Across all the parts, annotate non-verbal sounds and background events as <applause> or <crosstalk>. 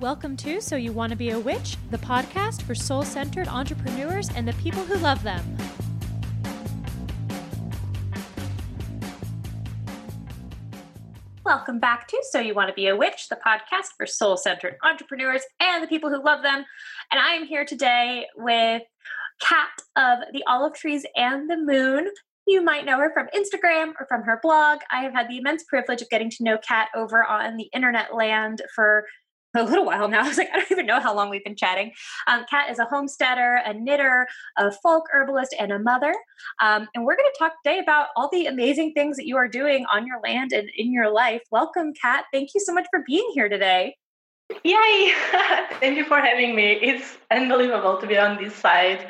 Welcome to So You Want to Be a Witch, the podcast for soul centered entrepreneurs and the people who love them. Welcome back to So You Want to Be a Witch, the podcast for soul centered entrepreneurs and the people who love them. And I am here today with Cat of the Olive Trees and the Moon. You might know her from Instagram or from her blog. I have had the immense privilege of getting to know Cat over on the internet land for a little while now. <laughs> I was like, I don't even know how long we've been chatting. Um, Cat is a homesteader, a knitter, a folk herbalist, and a mother. Um, and we're going to talk today about all the amazing things that you are doing on your land and in your life. Welcome, Cat. Thank you so much for being here today. Yay! <laughs> Thank you for having me. It's unbelievable to be on this side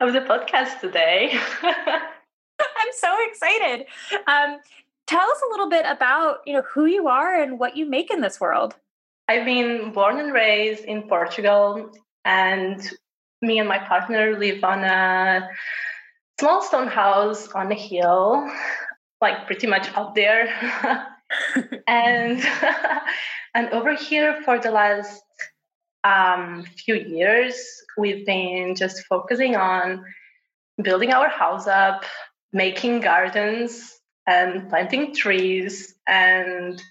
of the podcast today. <laughs> I'm so excited. Um, tell us a little bit about you know who you are and what you make in this world. I've been born and raised in Portugal, and me and my partner live on a small stone house on a hill, like pretty much out there. <laughs> and <laughs> and over here for the last um, few years, we've been just focusing on building our house up, making gardens, and planting trees, and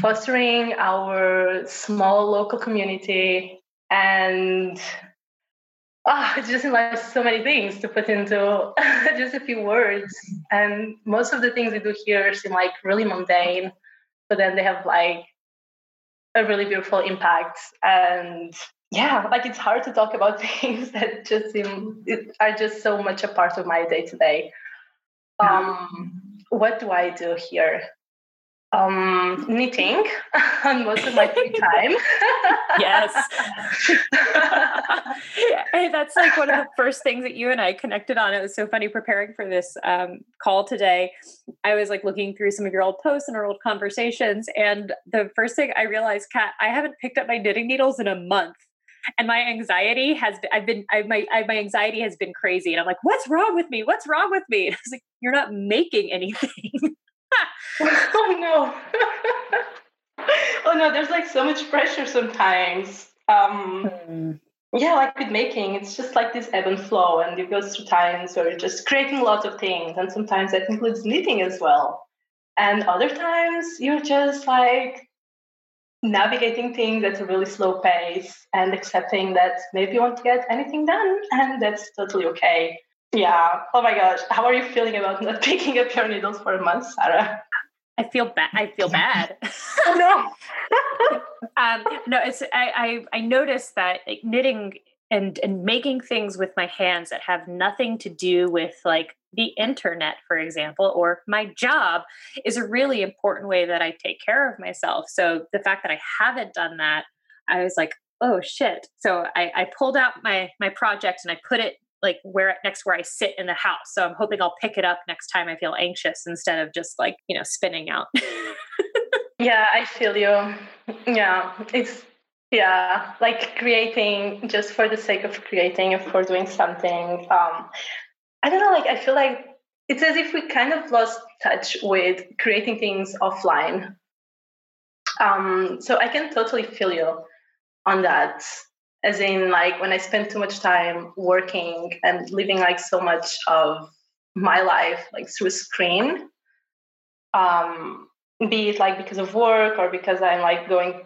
fostering our small local community and oh, it just like so many things to put into <laughs> just a few words. And most of the things we do here seem like really mundane, but then they have like a really beautiful impact. And yeah, like it's hard to talk about <laughs> things that just seem are just so much a part of my day to day. Um, what do I do here? Um, knitting <laughs> on most of my free time. yes. <laughs> hey, that's like one of the first things that you and I connected on. It was so funny preparing for this um, call today. I was like looking through some of your old posts and our old conversations. And the first thing I realized, Cat, I haven't picked up my knitting needles in a month. And my anxiety has been, I've been, I, my, I, my anxiety has been crazy. And I'm like, what's wrong with me? What's wrong with me? And <laughs> I was like, you're not making anything. <laughs> oh no. <laughs> oh no, there's like so much pressure sometimes. Um, mm. Yeah, like with making, it's just like this ebb and flow, and it goes through times where you're just creating lots of things, and sometimes that includes knitting as well. And other times you're just like navigating things at a really slow pace and accepting that maybe you won't get anything done, and that's totally okay. Yeah. Oh my gosh. How are you feeling about not <laughs> picking up your needles for a month, Sarah? I feel bad. I feel bad. <laughs> <laughs> oh, no. um, no, it's I, I I noticed that like, knitting and and making things with my hands that have nothing to do with like the internet, for example, or my job is a really important way that I take care of myself. So the fact that I haven't done that, I was like, oh shit. So I, I pulled out my my project and I put it like where next where I sit in the house. So I'm hoping I'll pick it up next time I feel anxious instead of just like, you know, spinning out. <laughs> yeah, I feel you. Yeah, it's yeah, like creating just for the sake of creating, or for doing something. Um, I don't know, like I feel like it's as if we kind of lost touch with creating things offline. Um, so I can totally feel you on that as in like when i spend too much time working and living like so much of my life like through a screen um be it like because of work or because i'm like going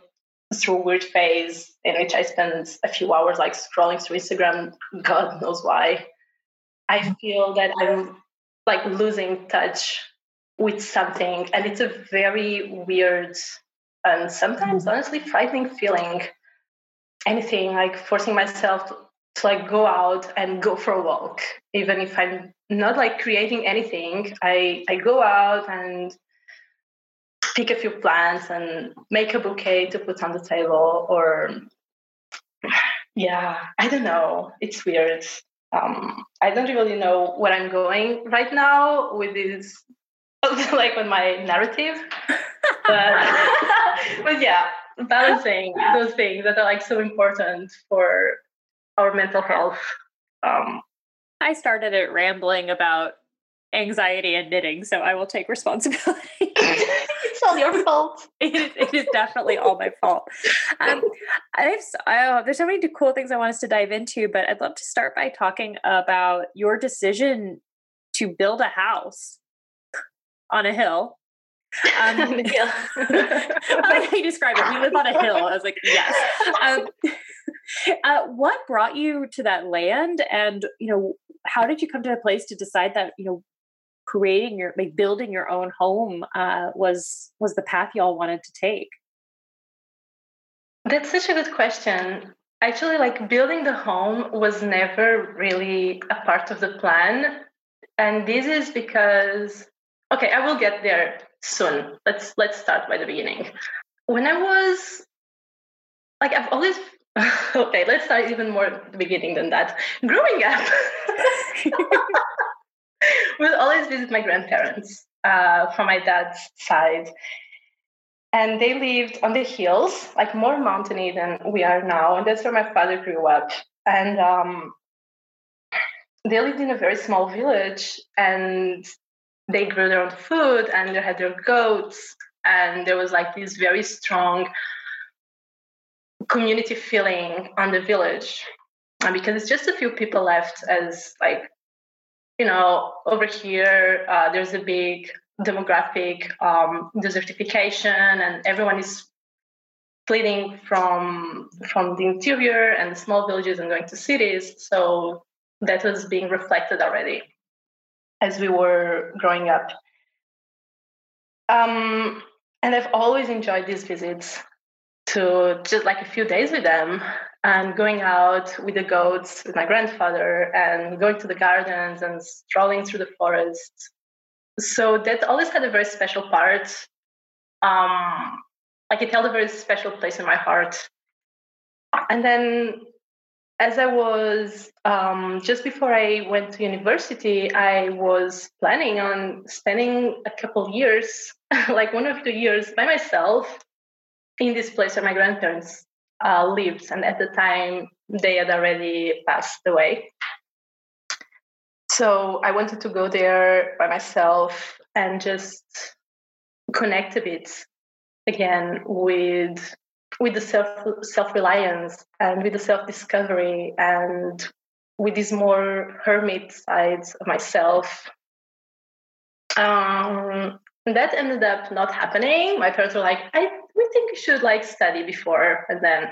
through a weird phase in which i spend a few hours like scrolling through instagram god knows why i feel that i'm like losing touch with something. And it's a very weird and sometimes honestly frightening feeling anything like forcing myself to, like go out and go for a walk. Even if i'm not like creating anything i i go out and pick a few plants and make a bouquet to put on the table or yeah i don't know. It's weird. Um, i don't really know where i'm going right now with this <laughs> like with my narrative but, <laughs> but yeah balancing those things that are like so important for our mental health. Um, I started it rambling about anxiety and knitting, so I will take responsibility. <laughs> it's all your fault. it, is, it is definitely all my fault. Um, I've, I, there's so many cool things I want us to dive into, but I'd love to start by talking about your decision to build a house on a hill. Um, <laughs> yeah. <laughs> I how you describe it. We live on a hill. I was like, yes. Um, <laughs> uh, what brought you to that land, and you know, how did you come to a place to decide that you know, creating your, like, building your own home uh, was was the path y'all wanted to take? That's such a good question. Actually, like building the home was never really a part of the plan. And this is because okay, I will get there soon. Let's let's start by the beginning. When I was like I've always <laughs> okay, let's start even more the beginning than that. Growing up, <laughs> would always visit my grandparents uh, from my dad's side. And they lived on the hills, like more mountainy than we are now. And that's where my father grew up. And um, they lived in a very small village. And they grew their own food and they had their goats and there was like this very strong community feeling on the village. And because it's just a few people left as like you know over here uh, there's a big demographic um, desertification and everyone is fleeing from from the interior and small villages and going to cities. So that was being reflected already as we were growing up. Um, and I've always enjoyed these visits to just like a few days with them and going out with the goats with my grandfather and going to the gardens and strolling through the forest. So that always had a very special part. Um, like it held a very special place in my heart. And then as I was um, just before I went to university, I was planning on spending a couple years, <laughs> like one or two years, by myself in this place where my grandparents uh, lived. And at the time, they had already passed away. So I wanted to go there by myself and just connect a bit again with with the self self reliance and with the self discovery and with these more hermit sides of myself. Um, that ended up not happening. My parents were like, "I we think you should like study before and then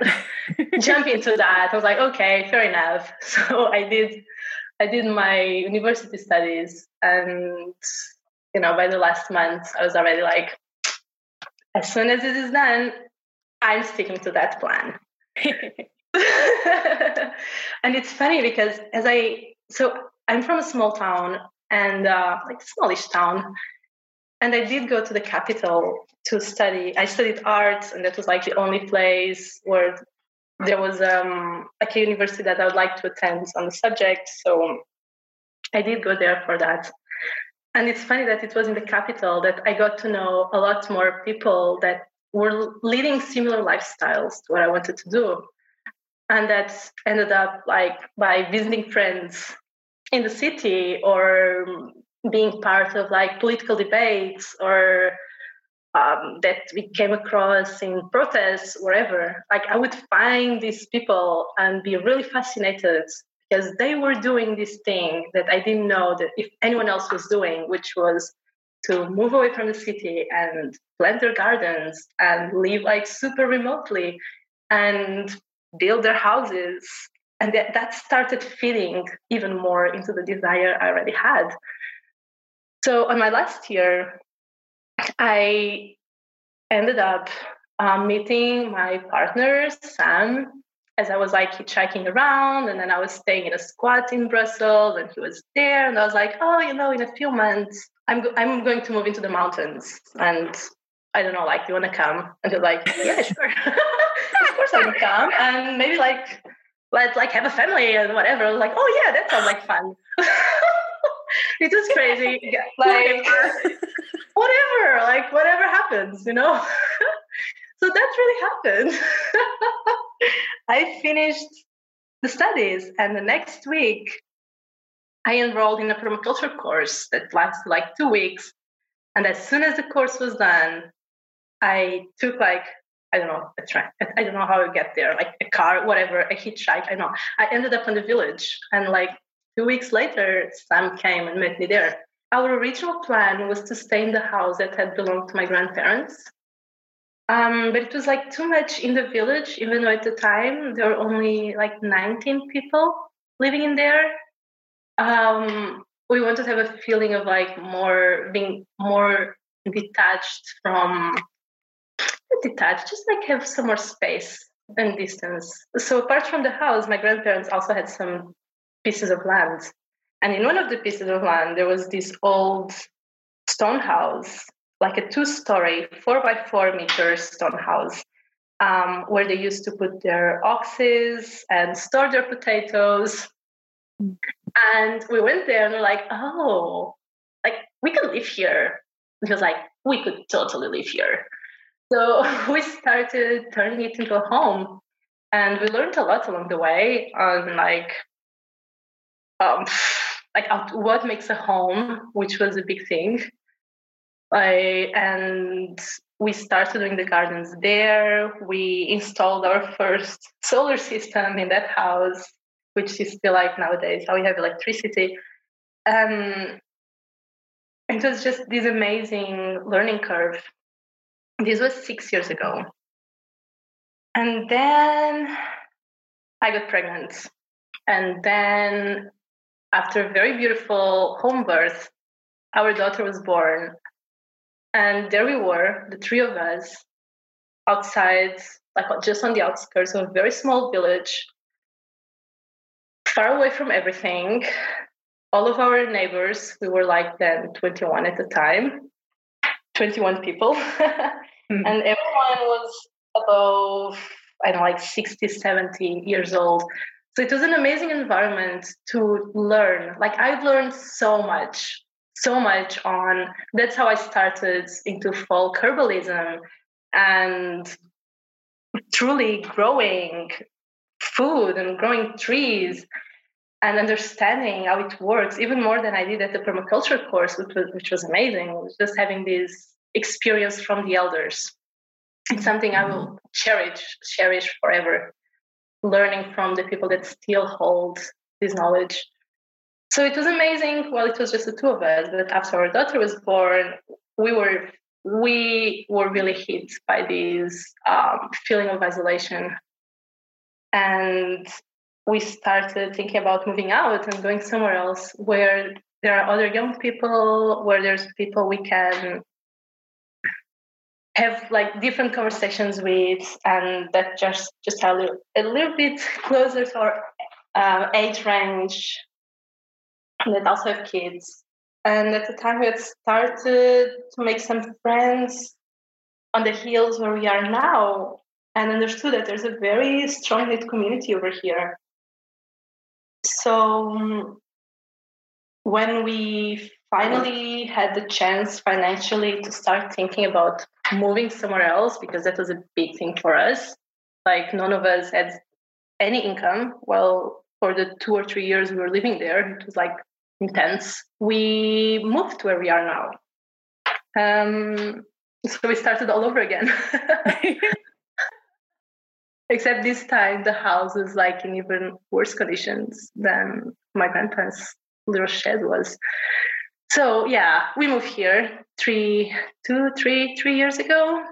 <laughs> jump into that." I was like, "Okay, fair enough." <laughs> So I did. I did my university studies, and you know, by the last month, I was already like, as soon as it is done, I'm sticking to that plan. <laughs> and it's funny because as I so I'm from a small town and uh, like smallish town, and I did go to the capital to study. I studied arts, and that was like the only place where there was um, like a university that I would like to attend on the subject. So I did go there for that. And it's funny that it was in the capital that I got to know a lot more people that were leading similar lifestyles to what I wanted to do. And that ended up like by visiting friends in the city or being part of like political debates or um, that we came across in protests, wherever. Like I would find these people and be really fascinated because they were doing this thing that I didn't know that if anyone else was doing, which was to move away from the city and plant their gardens and live like super remotely and build their houses. And that, that started feeding even more into the desire i already had. So on my last year i ended up um, meeting my partner sam as i was like hitchhiking around and then i was staying in a squat in brussels and he was there and i was like oh you know in a few months I'm go- I'm going to move into the mountains, and I don't know, like, do you want to come? And they're like, yeah, sure, <laughs> of course I will come, and maybe like let's like have a family and whatever. I was like, oh yeah, that sounds like fun. <laughs> it was crazy, <laughs> like whatever, like whatever happens, you know. so that really happened. I finished the studies, and the next week I enrolled in a permaculture course that lasted like two weeks. And as soon as the course was done, I took like I don't know a train. I don't know how I get there, like a car, whatever, a hitchhike. I know. I ended up in the village, and like two weeks later, Sam came and met me there. Our original plan was to stay in the house that had belonged to my grandparents. Um, but it was like too much in the village, even though at the time there were only like 19 people living in there. Um, we want to have a feeling of like more being more detached from detached, just like have some more space and distance. So apart from the house, my grandparents also had some pieces of land. And in one of the pieces of land, there was this old stone house, like a two-story, four by four meter stone house, um, where they used to put their oxes and store their potatoes. And we went there and we're like, oh, like we could live here. It was like, we could totally live here. So <laughs> we started turning it into a home. And we learned a lot along the way on like um, <sighs> like what makes a home, which was a big thing. I, and we started doing the gardens there. We installed our first solar system in that house, which is still like nowadays how we have electricity. And it was just this amazing learning curve. This was six years ago. And then I got pregnant. And then after a very beautiful home birth, our daughter was born. And there we were, the three of us, outside, like just on the outskirts of a very small village, far away from everything. All of our neighbors, we were like then 21 at the time, 21 people. mm-hmm. <laughs> And everyone was above, I don't know, like 60, 70 years old. So it was an amazing environment to learn. Like I've learned so much, so much on that's how I started into folk herbalism and truly growing food and growing trees and understanding how it works even more than I did at the permaculture course, which was, which was amazing. It was just having this experience from the elders. It's something I will cherish, cherish forever learning from the people that still hold this knowledge. So it was amazing. Well, it was just the two of us, but after our daughter was born, we were we were really hit by this um, feeling of isolation, and we started thinking about moving out and going somewhere else where there are other young people, where there's people we can have like different conversations with and that just just a little, a little bit closer to our uh, age range that also have kids. And at the time we had started to make some friends on the hills where we are now and understood that there's a very strong knit community over here so um, when we finally had the chance financially to start thinking about moving somewhere else because that was a big thing for us. Like none of us had any income. Well, for the two or three years we were living there, it was like intense. We moved to where we are now. Um, so we started all over again. <laughs> <laughs> Except this time the house is like in even worse conditions than my grandparents' little shed was. So yeah, we moved here three, two, three, three years ago.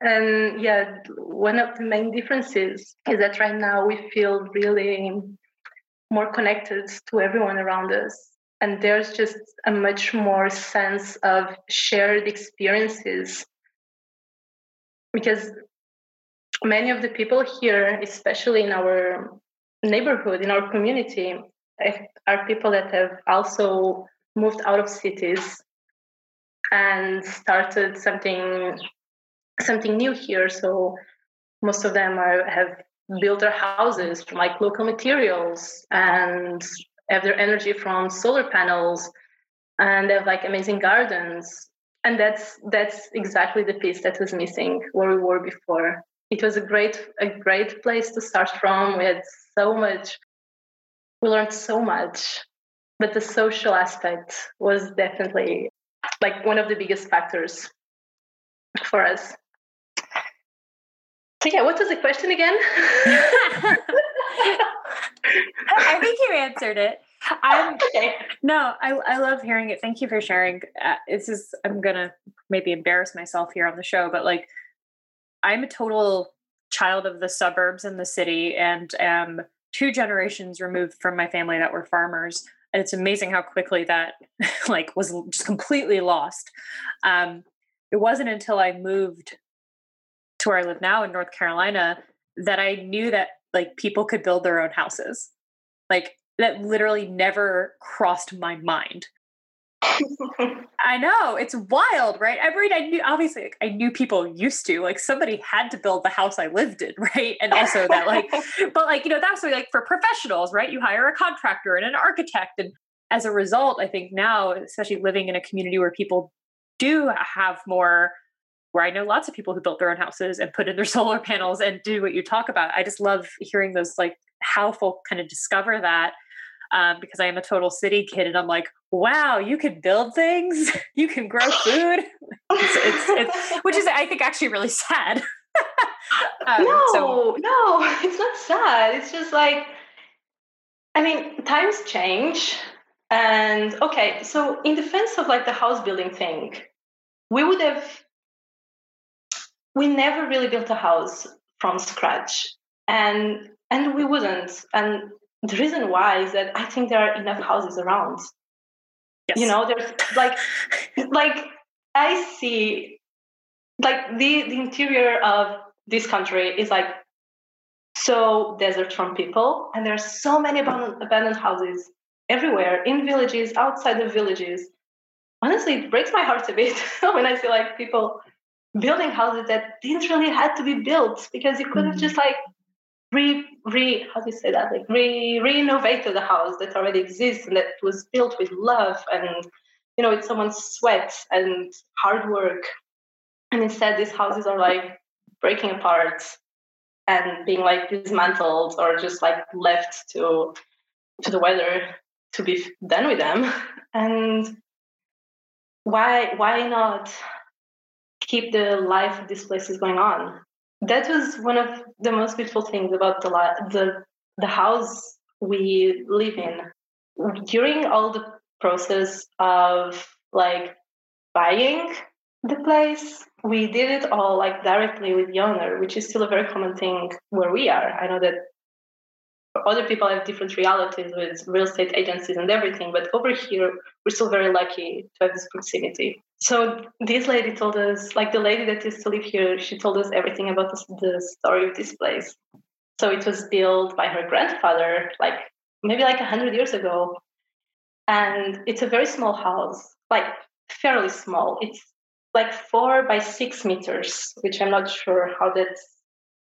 And yeah, one of the main differences is that right now we feel really more connected to everyone around us. And there's just a much more sense of shared experiences. Because many of the people here, especially in our neighborhood, in our community, eh, are people that have also moved out of cities and started something something new here. So most of them are, have built their houses from like local materials and have their energy from solar panels and have like amazing gardens and that's that's exactly the piece that was missing where we were before it was a great a great place to start from we had so much we learned so much but the social aspect was definitely like one of the biggest factors for us So yeah, what was the question again? <laughs> I think you answered it. I'm <laughs> okay. No, I I love hearing it. Thank you for sharing. Uh, this is I'm gonna maybe embarrass myself here on the show, but like I'm a total child of the suburbs and the city, and am two generations removed from my family that were farmers. And it's amazing how quickly that <laughs> like was just completely lost. Um, it wasn't until I moved to where I live now in North Carolina that I knew that like people could build their own houses. Like that literally never crossed my mind. I know it's wild, right? I mean, I knew obviously like, I knew people used to like somebody had to build the house I lived in, <laughs> right? And also that like, <laughs> but like you know that's like for professionals, right? You hire a contractor and an architect, and as a result, I think now, especially living in a community where people do have more where I know lots of people who built their own houses and put in their <laughs> solar panels and do what you talk about. I just love hearing those like how folk kind of discover that um, because I am a total city kid and I'm like, wow, you can build things, <laughs> you can grow food. <laughs> it's, it's, it's, which is, I think, actually really sad. <laughs> um, no, so. no, it's not sad. It's just like, I mean, times change. And okay, so in defense of like the house building thing, we would have we never really built a house from scratch and and we wouldn't and the reason why is that i think there are enough houses around. Yes. you know there's like <laughs> like i see like the the interior of this country is like so desert from people and there are so many abandoned, abandoned houses everywhere in villages outside the villages. Honestly it breaks my heart a bit <laughs> when i see like people building houses that didn't really had to be built because you could have mm. just like re re how do you say that? Like re renovated the house that already exists and that was built with love and you know with someone's sweat and hard work. And instead these houses are like breaking apart and being like dismantled or just like left to to the weather to be done with them. <laughs> And why why not keep the life of these places going on. That was one of the most beautiful things about the the the house we live in. During all the process of like buying the place, we did it all like directly with the owner, which is still a very common thing where we are. I know that other people have different realities with real estate agencies and everything, but over here, we're still very lucky to have this proximity. So this lady told us, like the lady that used to live here, she told us everything about the, the story of this place. So it was built by her grandfather, like maybe like a hundred years ago, and it's a very small house, like fairly small. It's like four by six meters, which I'm not sure how that's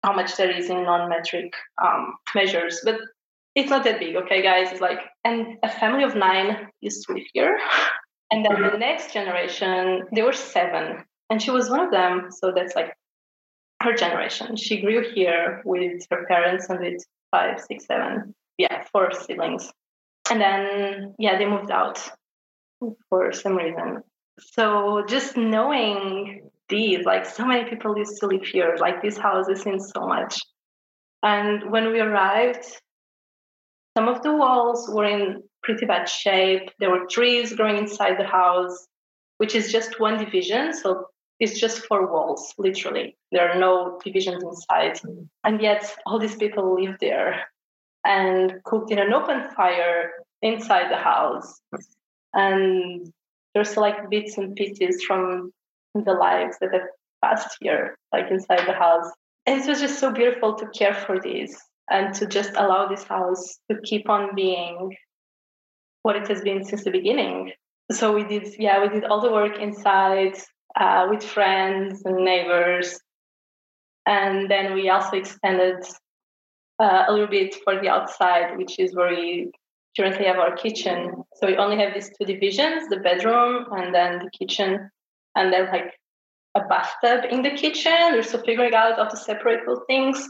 how much there is in non-metric um, measures, but it's not that big. Okay, guys, it's like and a family of nine used to live here, <laughs> and then the next generation there were seven, and she was one of them. So that's like her generation. She grew here with her parents and with five, six, seven, yeah, four siblings, and then yeah, they moved out for some reason. So just knowing these. Like so many people used to live here. Like this house is in so much. And when we arrived, some of the walls were in pretty bad shape. There were trees growing inside the house, which is just one division. So it's just four walls, literally. There are no divisions inside. And yet all these people live there and cooked in an open fire inside the house. And there's like bits and pieces from the lives that have passed here, like inside the house. And it was just so beautiful to care for this and to just allow this house to keep on being what it has been since the beginning. So we did, yeah, we did all the work inside uh, with friends and neighbors. And then we also extended uh, a little bit for the outside, which is where we currently have our kitchen. So we only have these two divisions the bedroom and then the kitchen and then like a bathtub in the kitchen. We're still figuring out how to separate those things.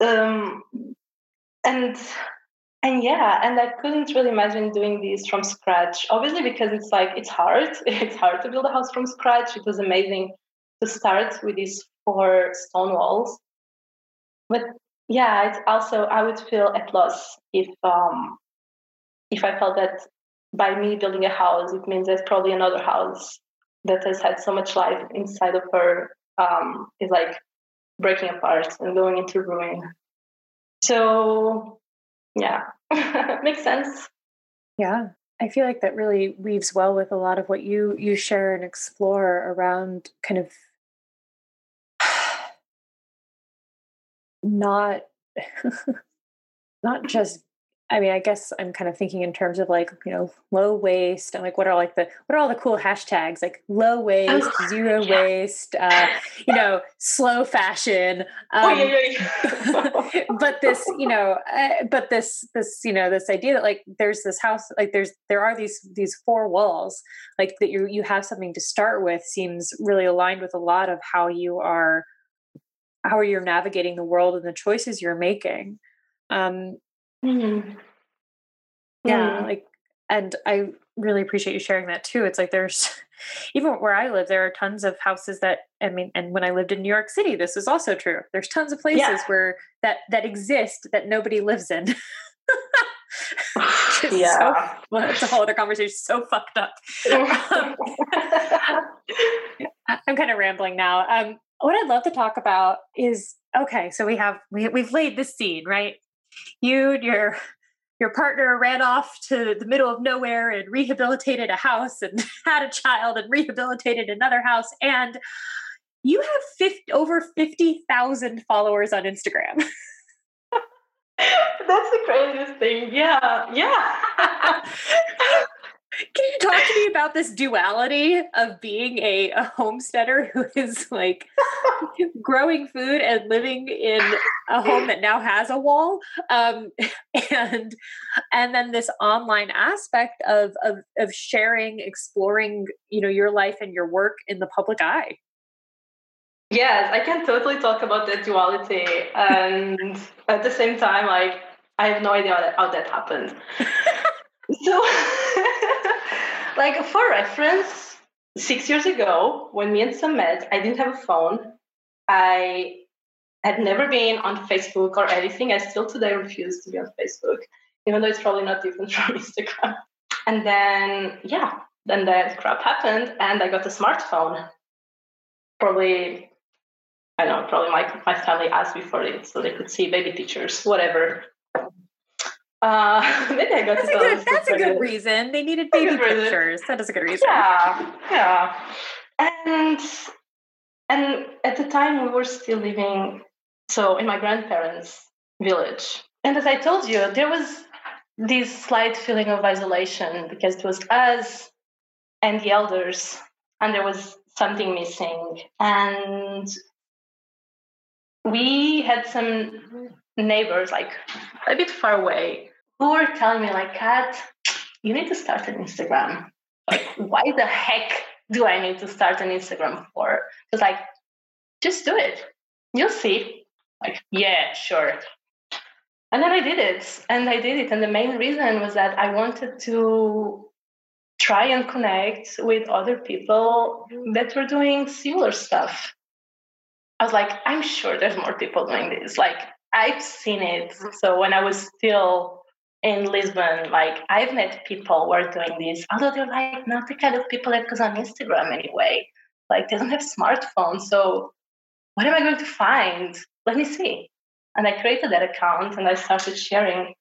Um, and and yeah, and I couldn't really imagine doing this from scratch. Obviously, because it's like it's hard. <laughs> It's hard to build a house from scratch. It was amazing to start with these four stone walls. But yeah, it's also I would feel at loss if um if I felt that by me building a house, it means there's probably another house that has had so much life inside of her um, is like breaking apart and going into ruin. So, yeah, <laughs> makes sense. Yeah, I feel like that really weaves well with a lot of what you you share and explore around kind of <sighs> not <laughs> not just I mean, I guess I'm kind of thinking in terms of like, you know, low waste and like what are like the what are all the cool hashtags like low waste, oh, zero yeah. waste, uh, you know, slow fashion. Um, oh, yeah, yeah, yeah. but this, you know, uh, but this this, you know, this idea that like there's this house like there's there are these these four walls like that you you have something to start with seems really aligned with a lot of how you are how you're navigating the world and the choices you're making. Um, Mm-hmm. Yeah, mm. like, and I really appreciate you sharing that too. It's like there's <laughs> even where I live, there are tons of houses that I mean, and when I lived in New York City, this is also true. There's tons of places yeah. where that that exist that nobody lives in. <laughs> <sighs> yeah, so, <laughs> well, it's a whole other conversation. So fucked up. um, I'm kind of rambling now. Um, what I'd love to talk about is okay. So we have we we've laid the scene, right? You and your your partner ran off to the middle of nowhere and rehabilitated a house and <laughs> had a child and rehabilitated another house and you have 50, over 50,000 followers on Instagram. <laughs> That's the craziest thing. Yeah. Yeah. <laughs> Can you talk to me about this duality of being a, a homesteader who is like growing food and living in a home that now has a wall, um, and and then this online aspect of, of of sharing, exploring, you know, your life and your work in the public eye? Yes, I can totally talk about that duality, and at the same time, like I have no idea how that happened. <laughs> so like for reference, six years ago, when me and Sam met, I didn't have a phone. I had never been on Facebook or anything. I still today refuse to be on Facebook, even though it's probably not different <laughs> from Instagram. And then, yeah, then that crap happened, and I got a smartphone. Probably, I don't know, probably my, my family asked me for it so they could see baby pictures, whatever. Uh, <laughs> maybe I got that's a good, that's a good reason. They needed baby pictures. That is a good reason. Yeah, yeah. And and at the time we were still living so in my grandparents' village. And as I told you, there was this slight feeling of isolation because it was us and the elders, and there was something missing. And we had some neighbors like a bit far away who were telling me like kat you need to start an instagram. Like why the heck do i need to start an instagram for? Because like just do it. You'll see. Like yeah sure. And then i did it. And i did it. And the main reason was that i wanted to try and connect with other people that were doing similar stuff. I was like, I'm sure there's more people doing this. Like, I've seen it. So when I was still in Lisbon, like I've met people who are doing this, although they're like not the kind of people that goes on Instagram anyway. Like they don't have smartphones. So what am I going to find? Let me see. And I created that account and I started sharing.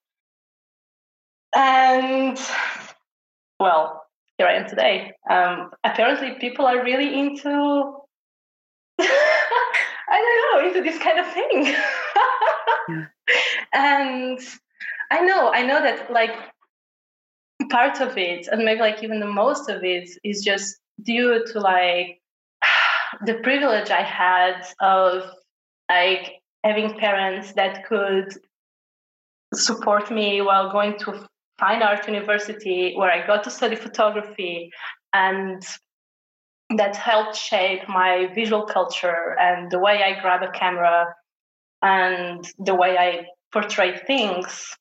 And well, here I am today. Um, apparently, people are really into <laughs> I don't know, into this kind of thing. <laughs> yeah. And I know, I know that like part of it, and maybe like even the most of it, is just due to like <sighs> the privilege I had of like having parents that could support me while going to fine art university where I got to study photography and that helped shape my visual culture and the way I grab a camera and the way I portray things.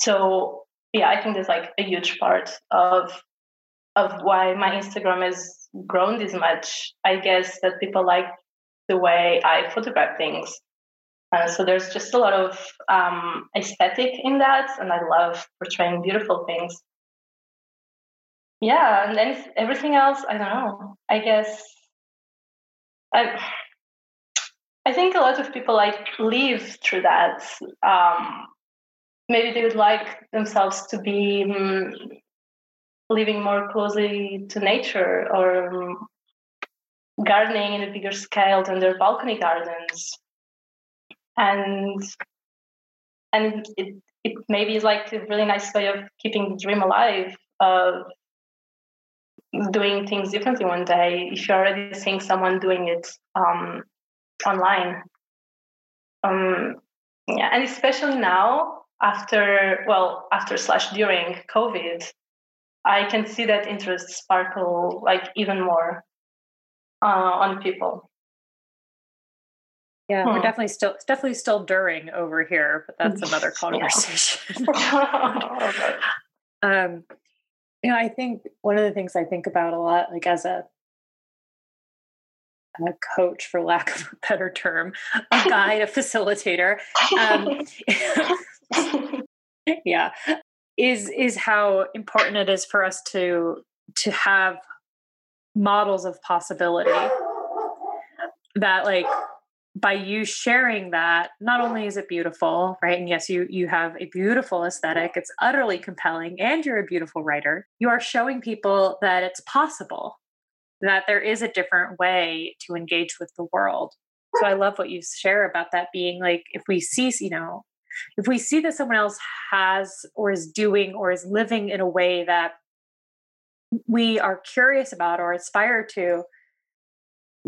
So yeah, I think there's like a huge part of of why my Instagram has grown this much. I guess that people like the way I photograph things. Uh, so there's just a lot of um, aesthetic in that, and I love portraying beautiful things. Yeah, and then everything else, I don't know. I guess I, I think a lot of people like live through that. Um, maybe they would like themselves to be um, living more closely to nature or um, gardening in a bigger scale than their balcony gardens. And and it, it maybe is like a really nice way of keeping the dream alive of doing things differently one day if you're already seeing someone doing it um, online. Um, yeah and especially now after well after slash during covid i can see that interest sparkle like even more uh, on people yeah, hmm. we're definitely still definitely still during over here, but that's <laughs> another conversation. <laughs> <laughs> um, you know, I think one of the things I think about a lot, like as a a coach, for lack of a better term, a guide, a facilitator, um, <laughs> yeah, is is how important it is for us to to have models of possibility that like by you sharing that not only is it beautiful right and yes you you have a beautiful aesthetic it's utterly compelling and you're a beautiful writer you are showing people that it's possible that there is a different way to engage with the world. So i love what you share about that being like if we see you know if we see that someone else has or is doing or is living in a way that we are curious about or aspire to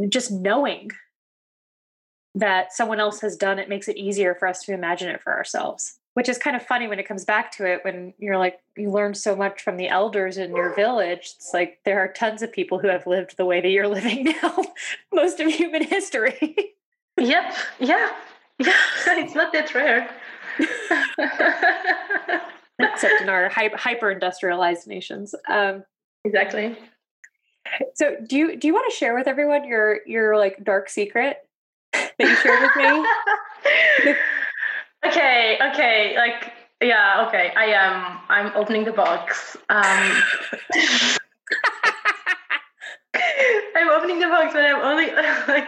just knowing that someone else has done it makes it easier for us to imagine it for ourselves which is kind of funny when it comes back to it when you're like you learn so much from the elders in your village it's like there are tons of people who have lived the way that you're <laughs> living now most of human history. Yep yeah yeah <laughs> it's not that rare <laughs> except in our hyper industrialized nations um, exactly so do you do you want to share with everyone your your like dark secret that you shared with me? <laughs> okay, okay, like yeah, okay. I am. I'm opening the box. Um, <laughs> I'm opening the box, but I'm only like.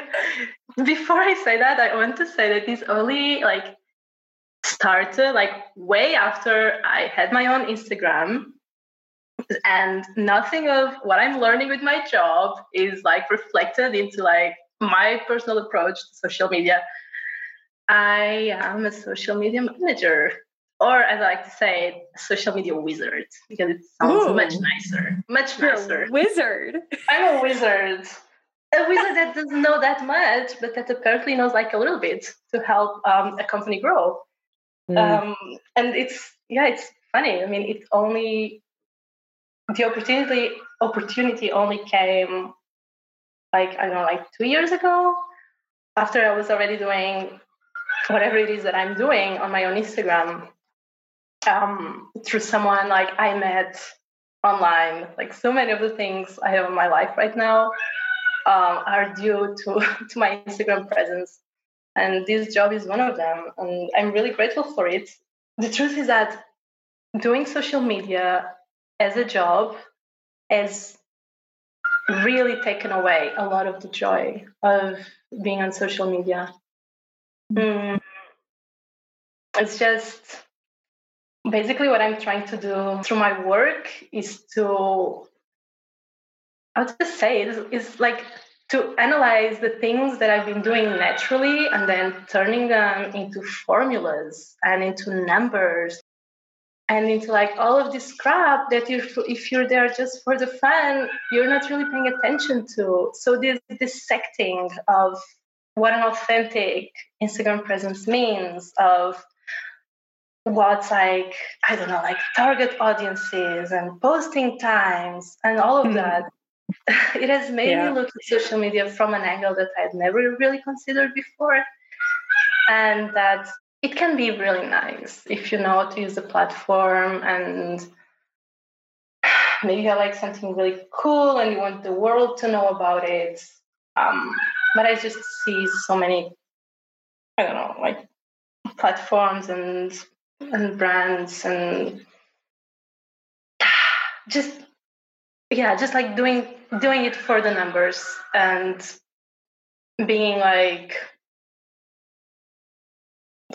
Before I say that, I want to say that this only like started like way after I had my own Instagram, and nothing of what I'm learning with my job is like reflected into like my personal approach to social media, I am a social media manager, or as I like to say, a social media wizard, because it sounds Ooh. much nicer. Much You're nicer. wizard. I'm a wizard. A wizard that doesn't know that much, but that apparently knows like a little bit to help um, a company grow. Mm. Um, and it's yeah, it's funny. I mean, it only the opportunity opportunity only came like I don't know, like two years ago, after I was already doing whatever it is that I'm doing on my own Instagram, um, through someone like I met online. Like so many of the things I have in my life right now um, are due to <laughs> to my Instagram presence, and this job is one of them. And I'm really grateful for it. The truth is that doing social media as a job, has really taken away a lot of the joy of being on social media. Mm. It's just basically what I'm trying to do through my work is to, would just say, is, is like to analyze the things that I've been doing naturally and then turning them into formulas and into numbers and into like all of this crap that you if you're there just for the fun you're not really paying attention to so this dissecting of what an authentic instagram presence means of what's like i don't know like target audiences and posting times and all of mm-hmm. that <laughs> it has made yeah. me look at social media from an angle that i had never really considered before and that it can be really nice if you know how to use the platform and <sighs> maybe you like something really cool and you want the world to know about it. Um, but I just see so many, I don't know, like platforms and and brands and <sighs> just yeah, just like doing doing it for the numbers and being like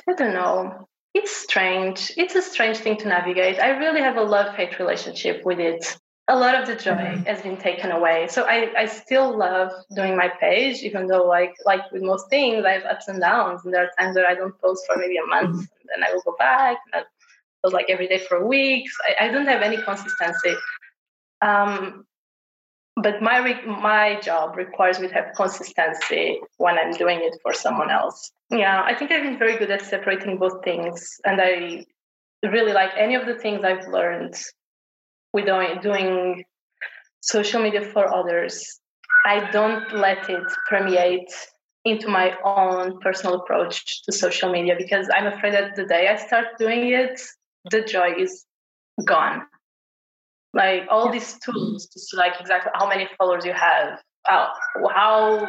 I don't know. It's strange. It's a strange thing to navigate. I really have a love hate relationship with it a lot of the joy mm-hmm. has been taken away. So I, I still love doing my page, even though like like with most things, I have ups and downs, and there are times where I don't post for maybe a month, mm-hmm. and then I will go back. And I post like every day for weeks. I, I don't have any consistency. Um, but my re- my job requires me to have consistency when I'm doing it for someone else. Yeah, I think I've been very good at separating both things, and I really like any of the things I've learned with doing social media for others, I don't let it permeate into my own personal approach to social media because I'm afraid that the day I start doing it, the joy is gone. Like all these tools to see like exactly how many followers you have, how, how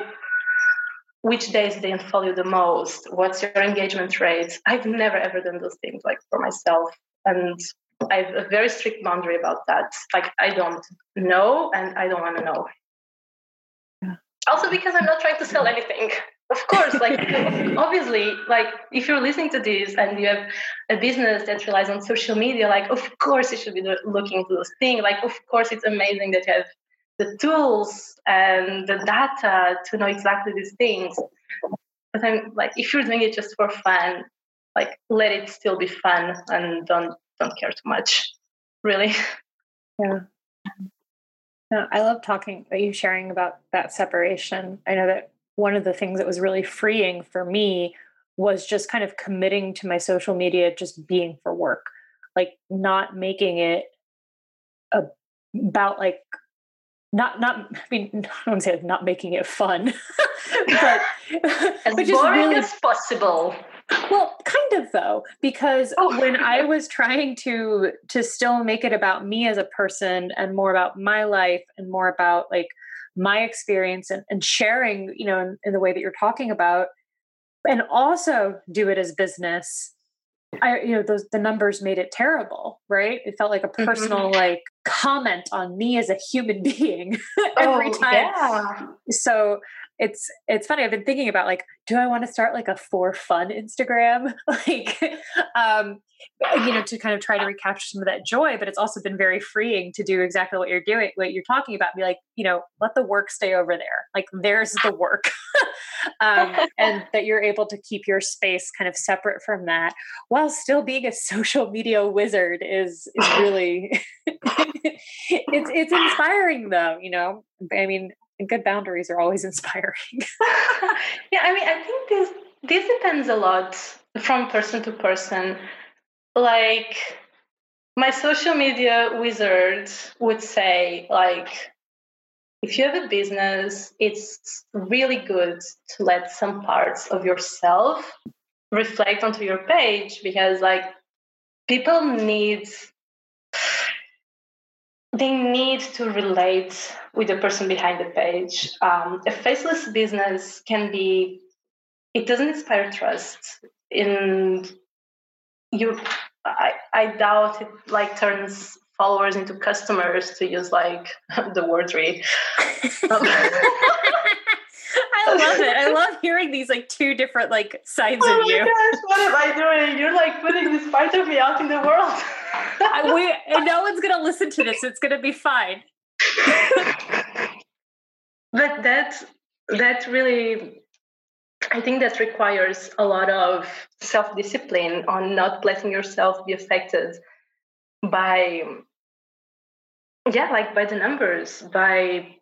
which days they follow you the most, what's your engagement rate. I've never ever done those things like for myself. And I have a very strict boundary about that. Like I don't know and I don't want to know. Also because I'm not trying to sell anything. Of course, like obviously, like if you're listening to this and you have a business that relies on social media, like of course you should be looking into those things. Like of course it's amazing that you have the tools and the data to know exactly these things. But I'm like, if you're doing it just for fun, like let it still be fun and don't don't care too much, really. <laughs> Yeah. No, I love talking about you sharing about that separation. I know that one of the things that was really freeing for me was just kind of committing to my social media just being for work, like not making it a, about like not not I mean <laughs> I don't say not making it fun, <laughs> but <laughs> as but boring really, as possible. Well, kind of though, because oh. when I was trying to to still make it about me as a person and more about my life and more about like my experience and, and sharing, you know, in, in the way that you're talking about, and also do it as business I, you know, those the numbers made it terrible, right? It felt like a personal mm-hmm. like comment on me as a human <laughs> being <laughs> every oh, time. Yeah. So it's it's funny i've been thinking about like do i want to start like a for fun instagram? <laughs> Like um you know to kind of try to recapture some of that joy but it's also been very freeing to do exactly what you're doing what you're talking about be like you know let the work stay over there. Like there's the work. <laughs> Um, and that you're able to keep your space kind of separate from that while still being a social media wizard is is really <laughs> it's it's inspiring though you know? I mean and good boundaries are always <laughs> inspiring. <laughs> yeah, I mean, I think this this depends a lot from person to person. Like my social media wizard would say, like, if you have a business, it's really good to let some parts of yourself reflect onto your page because, like, people need they need to relate with the person behind the page. Um, a faceless business can be, it doesn't inspire trust. In you, I, I doubt it like turns followers into customers to use like <laughs> the wordry. Um, <laughs> I love it. I love hearing these like two different like sides oh of you. Gosh, what am I doing? You're like putting this part of me out in the world. <laughs> I, we, no one's gonna listen to this. It's gonna be fine. but that that really I think that requires a lot of self discipline on not letting yourself be affected by yeah like by the numbers by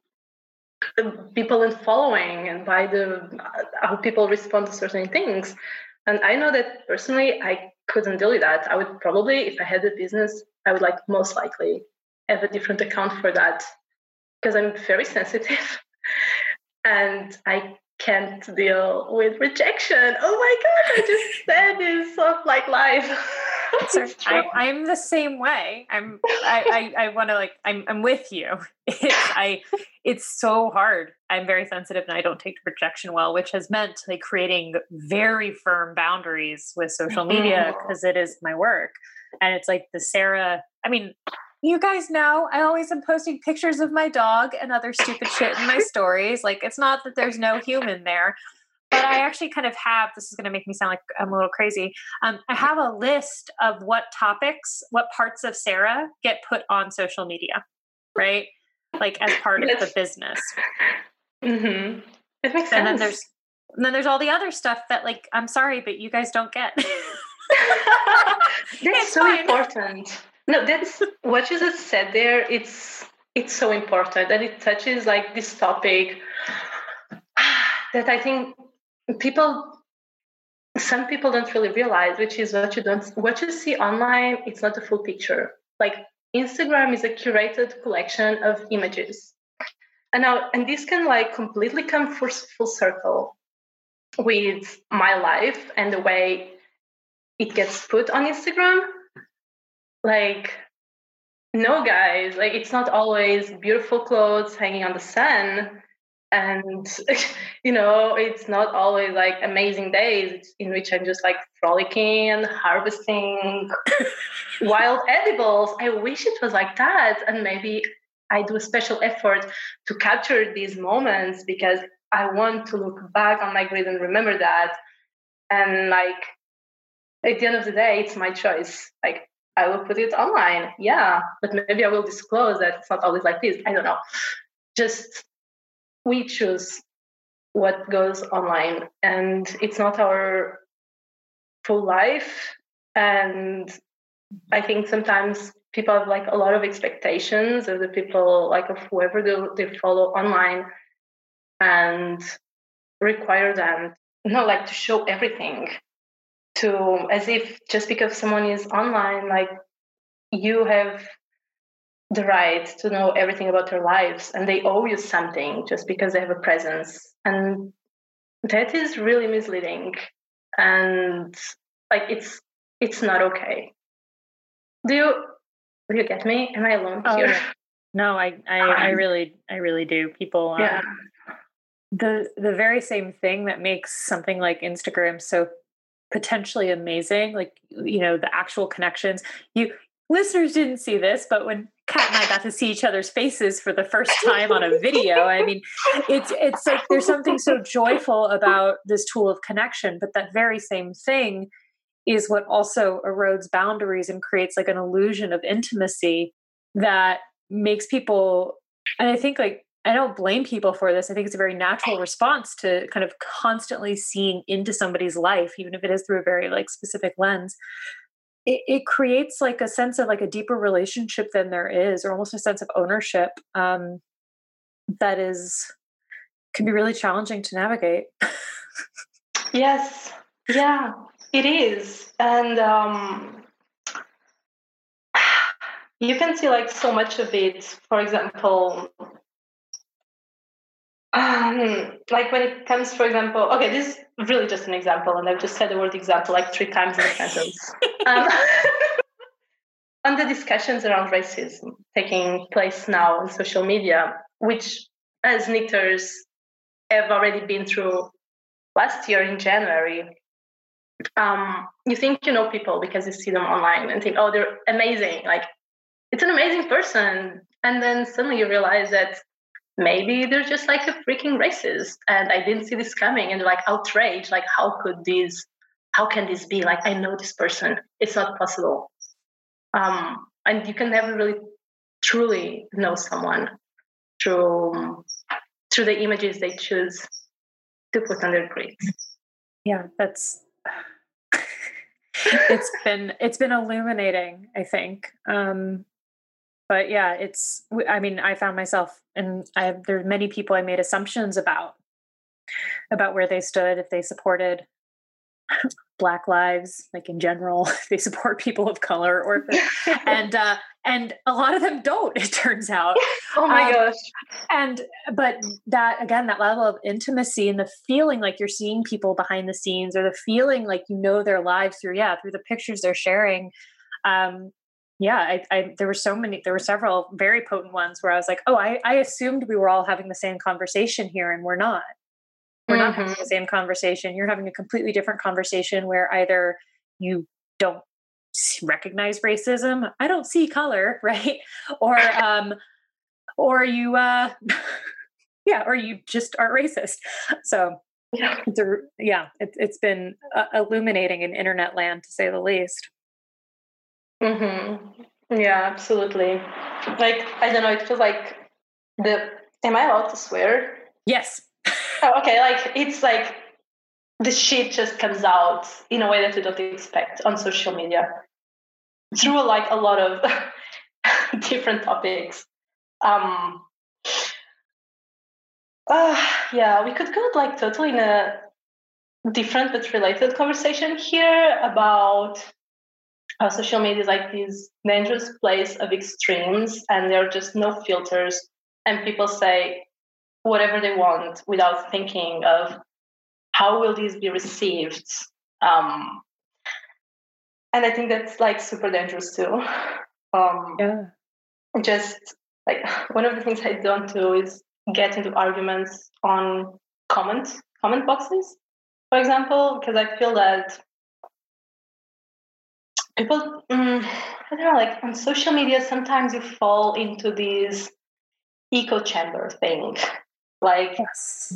the people and following and by the uh, how people respond to certain things and i know that personally i couldn't deal with that. I would probably if i had a business i would like most likely have a different account for that because i'm very <laughs> sensitive and i can't deal with rejection. Oh my god i just said this of like life. so <laughs> I, am the same way. I'm. I. I, I want to like. I'm. I'm with you. <laughs> It's. I. It's so hard. I'm very sensitive, and I don't take rejection well, which has meant like creating very firm boundaries with social media because mm-hmm. my work, and it's like the Sarah. I mean, you guys know I always am posting pictures of my dog and other stupid shit in my stories. Like it's not that there's no human there, but I actually kind of have. This is going to make me sound like I'm a little crazy. Um, I have a list of what topics, what parts of Sarah get put on social media, right? Like as part of the business. Mm-hmm. It makes sense. And then there's and then there's all the other stuff that like I'm sorry, but you guys don't get. <laughs> That's it's so fine. important. No, that's what you just said there. It's it's so important and it touches like this topic <sighs> that I think people some people don't really realize, which is what you don't what you see online, it's not the full picture. Like Instagram is a curated collection of images. And now and this can like completely come full, full circle with my life and the way it gets put on Instagram like no guys like it's not always beautiful clothes hanging on the sun and <laughs> you know it's not always like amazing days in which i'm just like frolicking and harvesting <laughs> wild edibles i wish it was like that and maybe i do a special effort to capture these moments because i want to look back on my grid and remember that and like at the end of the day it's my choice like I will put it online. Yeah, but maybe I will disclose that it's not always like this. I don't know. Just we choose what goes online, and it's not our full life. And I think sometimes people have like a lot of expectations of the people, like of whoever they, they follow online, and require them, you know, like to show everything to as if just because someone is online like you have the right to know everything about their lives and they owe you something just because they have a presence. And that is really misleading. And like it's it's not okay. Do you do you get me? Am i alone oh, here? no i I, I really i really do. People um, yeah. the the very same thing that makes something like instagram so potentially amazing like you know the actual connections you listeners didn't see this but when Cat and i got to see each other's faces for the first time on a video i mean it's it's like there's something so joyful about this tool of connection but that very same thing is what also erodes boundaries and creates like an illusion of intimacy that makes people and i think like I don't blame people for this. I think it's a very natural response to kind of constantly seeing into somebody's life, even if it is through a very like specific lens. It, it creates like a sense of like a deeper relationship than there is, or almost a sense of ownership um, that is can be really challenging to navigate. yes, yeah, it is, and um, you can see like so much of it. For example, um, like when it comes, for example, okay, this is really just an example, and I've just said the word example like three times in a sentence. Um, <laughs> on the discussions around racism taking place now on social media, which as knitters have already been through last year in January, um, you think you know people because you see them online and think, oh, they're amazing. Like, it's an amazing person. And then suddenly you realize that maybe they're just like a freaking racist and i didn't see this coming and like outrage like how could this how can this be? Like i know this person. It's not possible. Um and you can never really truly know someone through through the images they choose to put on their grids yeah that's <laughs> it's been it's been illuminating i think. Um but yeah, it's, I mean, I found myself, and I have, there are many people I made assumptions about, about where they stood, if they supported <laughs> black lives like in general <laughs> they support people of color or <laughs> and uh and a lot of them don't it turns out. Oh my um, gosh. and but that again that level of intimacy and the feeling like you're seeing people behind the scenes or the feeling like you know their lives through yeah through the pictures they're sharing um yeah I, I there were so many there were several very potent ones where i was like oh i i assumed we were all having the same conversation here and we're not. We're mm-hmm. not having the mm-hmm. same conversation. You're having a completely different conversation where either you don't recognize racism i don't see color <laughs> right? Or um or you uh <laughs> yeah or you just are racist. So yeah, it's a, yeah it, it's been uh, illuminating in internet land to say the least mm-hmm. yeah absolutely like i don't know it feels like the am i allowed to swear yes oh, okay, like it's like the shit just comes out in a way that you don't expect on social media through like a lot of <laughs> different topics. Um, uh, yeah, we could go like totally in a different but related conversation here about how social media is like this dangerous place of extremes and there are just no filters and people say whatever they want without thinking of how will these be received. Um, and i think that's like super dangerous too. Um, yeah. just like <laughs> one of the things i don't do is get into arguments on comment comment boxes for example because i feel that people mm, i don't know like on social media sometimes you fall into this echo chamber thing like yes.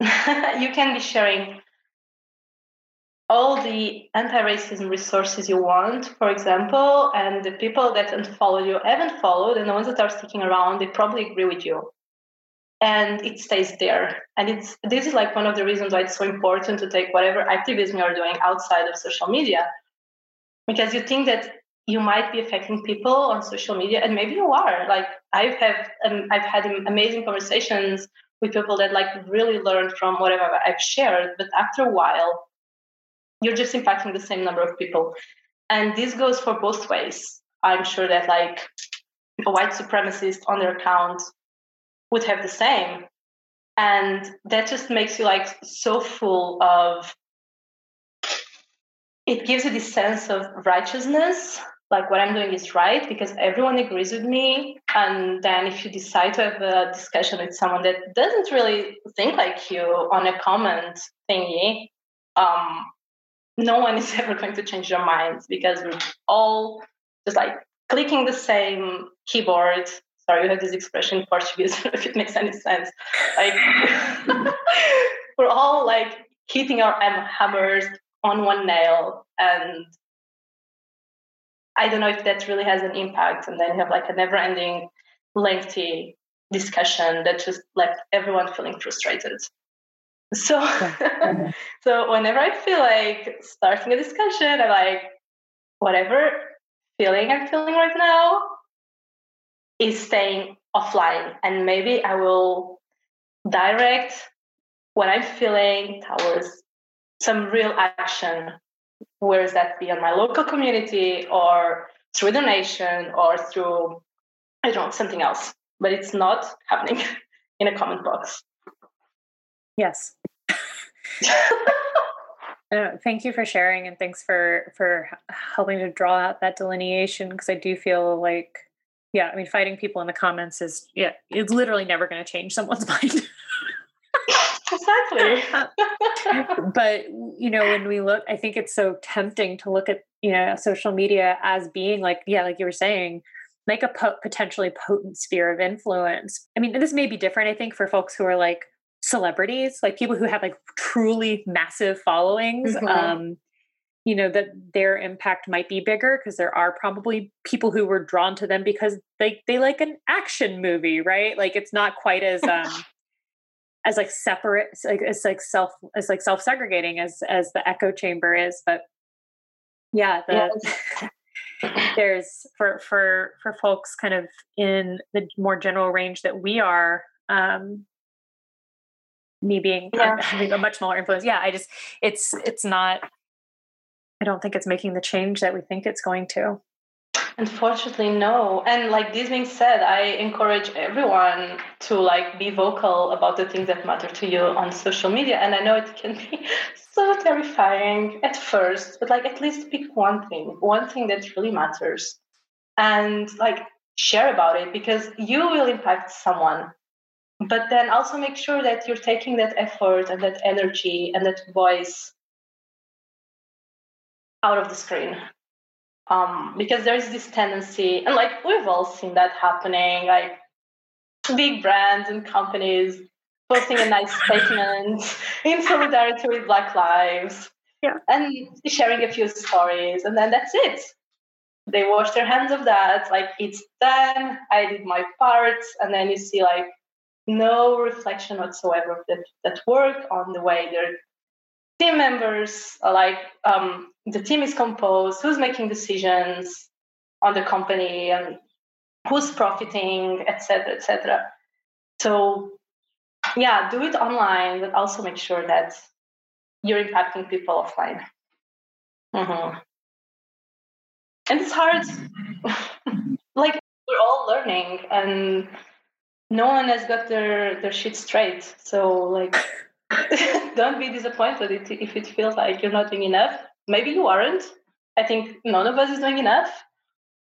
<laughs> you can be sharing all the anti-racism resources you want, for example, and the people that unfollow you haven't followed, and the ones that are sticking around, they probably agree with you. And it stays there. And it's this is like one of the reasons why it's so important to take whatever activism you're doing outside of social media. Because you think that you might be affecting people on social media, and maybe you are. Like I've have um, I've had amazing conversations with people that like really learned from whatever I've shared. But after a while, you're just impacting the same number of people. And this goes for both ways. I'm sure that like a white supremacist on their account would have the same. And that just makes you like so full of it gives you this sense of righteousness like what I'm doing is right because everyone agrees with me. And then if you decide to have a discussion with someone that doesn't really think like you on a comment thingy, um, no one is <laughs> ever going to change their minds because we're all just like clicking the same keyboard. Sorry, you have this expression in Portuguese, <laughs> if it makes any sense. Like <laughs> we're all like hitting our hammers on one nail and I don't know if that really has an impact. And then you have like a never ending, lengthy discussion that just left everyone feeling frustrated. So, <laughs> so whenever I feel like starting a discussion, I'm like, whatever feeling I'm feeling right now is staying offline. And maybe I will direct what I'm feeling towards some real action whereas that be on my local community or through donation or through I don't know something else. But it's not happening <laughs> in a comment box. Yes. <laughs> uh, thank you for sharing and thanks for for helping to draw out that delineation because I do feel like yeah, I mean fighting people in the comments is yeah, it's literally never going to change someone's <laughs> mind exactly. <laughs> but you know, when we look, I think it's so tempting to look at you know social media as being like yeah, like you were saying, like a po- potentially potent sphere of influence. I mean, this may be different. I think for folks who are like celebrities, like people who have like truly massive followings. Mm-hmm. Um, you know that their impact might be bigger because there are probably people who were drawn to them because they they like an action movie right like it's not quite as um as like separate like it's like self it's like self-segregating as as the echo chamber is but yeah the, <laughs> there's for for for folks kind of in the more general range that we are um me being yeah. <laughs> having a much smaller influence yeah i just it's it's not I don't think it's making the change that we think it's going to. Unfortunately, no. And like this being said, I encourage everyone to like be vocal about the things that matter to you on social media. And I know it can be <laughs> so terrifying at first, but like at least pick one thing, one thing that really matters, and like share about it because you will impact someone. But then also make sure that you're taking that effort and that energy and that voice out of the screen um, because there's this tendency, and like we've all seen that happening, like big brands and companies posting a nice <laughs> statement in solidarity with Black Lives, yeah, and sharing a few stories, and then that's it. They wash their hands of that, like it's done. I did my part, and then you see like no reflection whatsoever of that, that work on the way their team members, like um, the team is composed, who's making decisions on the company and who's profiting, etc., etc. So, yeah, do it online, but also make sure that you're impacting people offline. Mm-hmm. And it's hard. <laughs> like we're all learning, and no one has got their their shit straight. So, like, <laughs> don't be disappointed if it feels like you're not doing enough maybe you aren't. I think none of us is doing enough,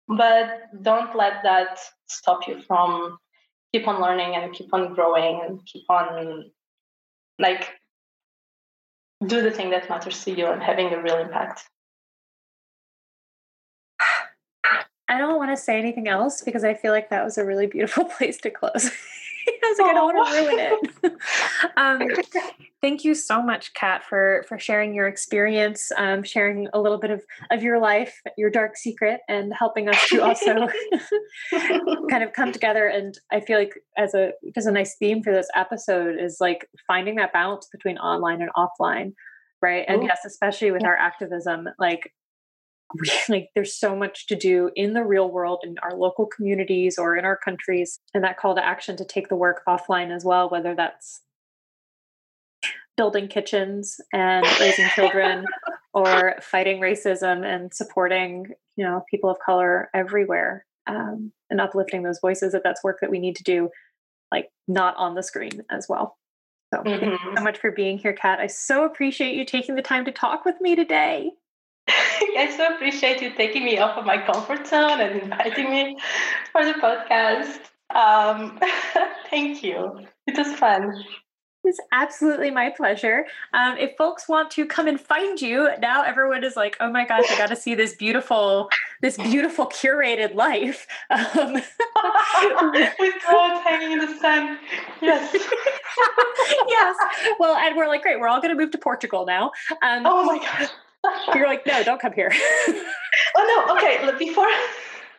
but don't let that stop you from keep on learning and keep on growing and keep on like do the thing that matters to you and having a real impact. I don't want to say anything else because I feel like that was a really beautiful <laughs> place to close. <laughs> I was like, I don't want to ruin it. <laughs> um, thank you so much, Cat, for for sharing your experience, um, sharing a little bit of of your life, your dark secret, and helping us to also <laughs> kind of come together. And I feel like as a just a nice theme for this episode is like finding that balance between online and offline, right? And Ooh. yes, especially with our activism, like <laughs> like there's so much to do in the real world in our local communities or in our countries and that call to action to take the work offline as well whether that's building kitchens and raising children <laughs> or fighting racism and supporting you know people of color everywhere um, and uplifting those voices that that's work that we need to do like not on the screen as well so mm-hmm. thank you so mm-hmm. much for being here Cat i so appreciate you taking the time to talk with me today <laughs> I so appreciate you taking me off of my comfort zone and inviting me for the podcast. Um, <laughs> thank you. It was fun. It's absolutely my pleasure. Um, if folks want to come and find you, now everyone is like, "Oh my gosh, I got to see this beautiful, this beautiful curated life." Um, <laughs> With clothes hanging in the sun. Yes. yes. Well, and we're like, great. We're all going to move to Portugal now. Um, oh my gosh. You're like, no, don't come here. <laughs> oh no, okay. Before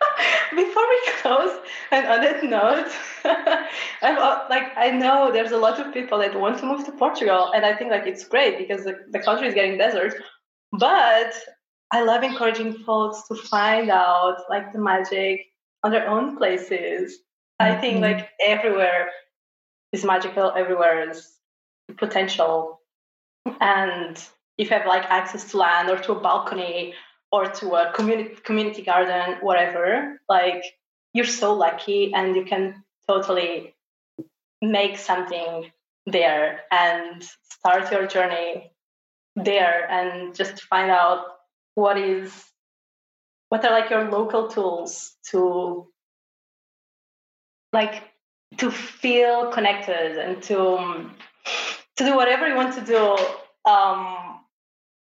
<laughs> before we close, and on that note, <laughs> I'm like I know there's a lot of people that want to move to Portugal, and I think like it's great because the, the country is getting desert. But I love encouraging folks to find out like the magic on their own places. I think mm-hmm. like everywhere is magical, everywhere is potential, and if you have like access to land or to a balcony or to a community community garden, whatever, like you're so lucky and you can totally make something there and start your journey there and just find out what is what are like your local tools to like to feel connected and to to do whatever you want to do um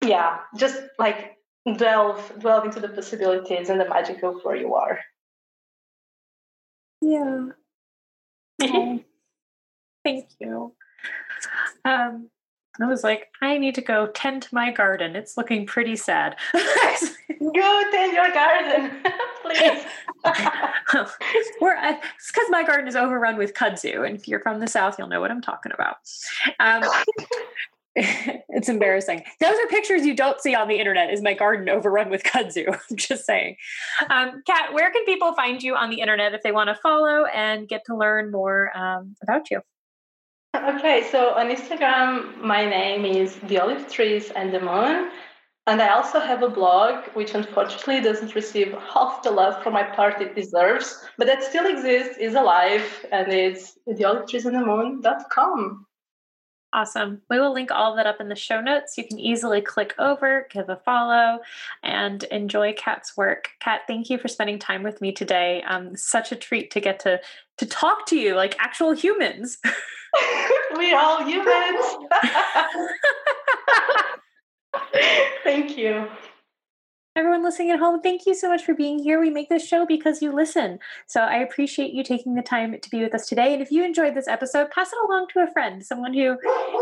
yeah, just like delve delve into the possibilities and the magic of where you are. Yeah. oh, <laughs> thank you. Um, I was like, I need to go tend to my garden. It's looking pretty sad. <laughs> go tend your garden, <laughs> please. We're, uh, it's because my garden is overrun with kudzu, and if you're from the south, you'll know what I'm talking about. Um, <laughs> it's embarrassing. Those are pictures you don't see on the internet. Is my garden overrun with kudzu? <laughs> I'm just saying. Um, Cat, where can people find you on the internet if they want to follow and get to learn more um, about you? Okay, so on Instagram, my name is the olive trees and the moon. And I also have a blog, which unfortunately doesn't receive half the love from my part it deserves, but that still exists, is alive, and it's theolivetreesandthemoon.com. Awesome. We will link all of that up in the show notes. You can easily click over, give a follow, and enjoy Cat's work. Cat, thank you for spending time with me today. Um, such a treat to get to to talk to you like actual humans. <laughs> we all humans. <laughs> <laughs> thank you. Everyone listening at home, thank you so much for being here. We make this show because you listen. So I appreciate you taking the time to be with us today. And if you enjoyed this episode, pass it along to a friend, someone who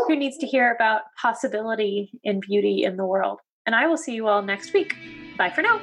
who needs to hear about possibility in beauty in the world. And I will see you all next week. Bye for now.